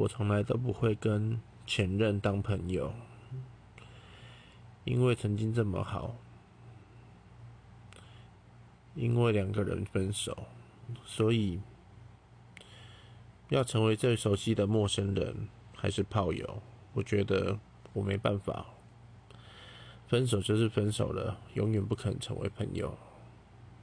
我从来都不会跟前任当朋友因为曾经这么好因为两个人分手所以要成为最熟悉的陌生人还是炮友我觉得我没办法。分手就是分手了永远不可能成为朋友。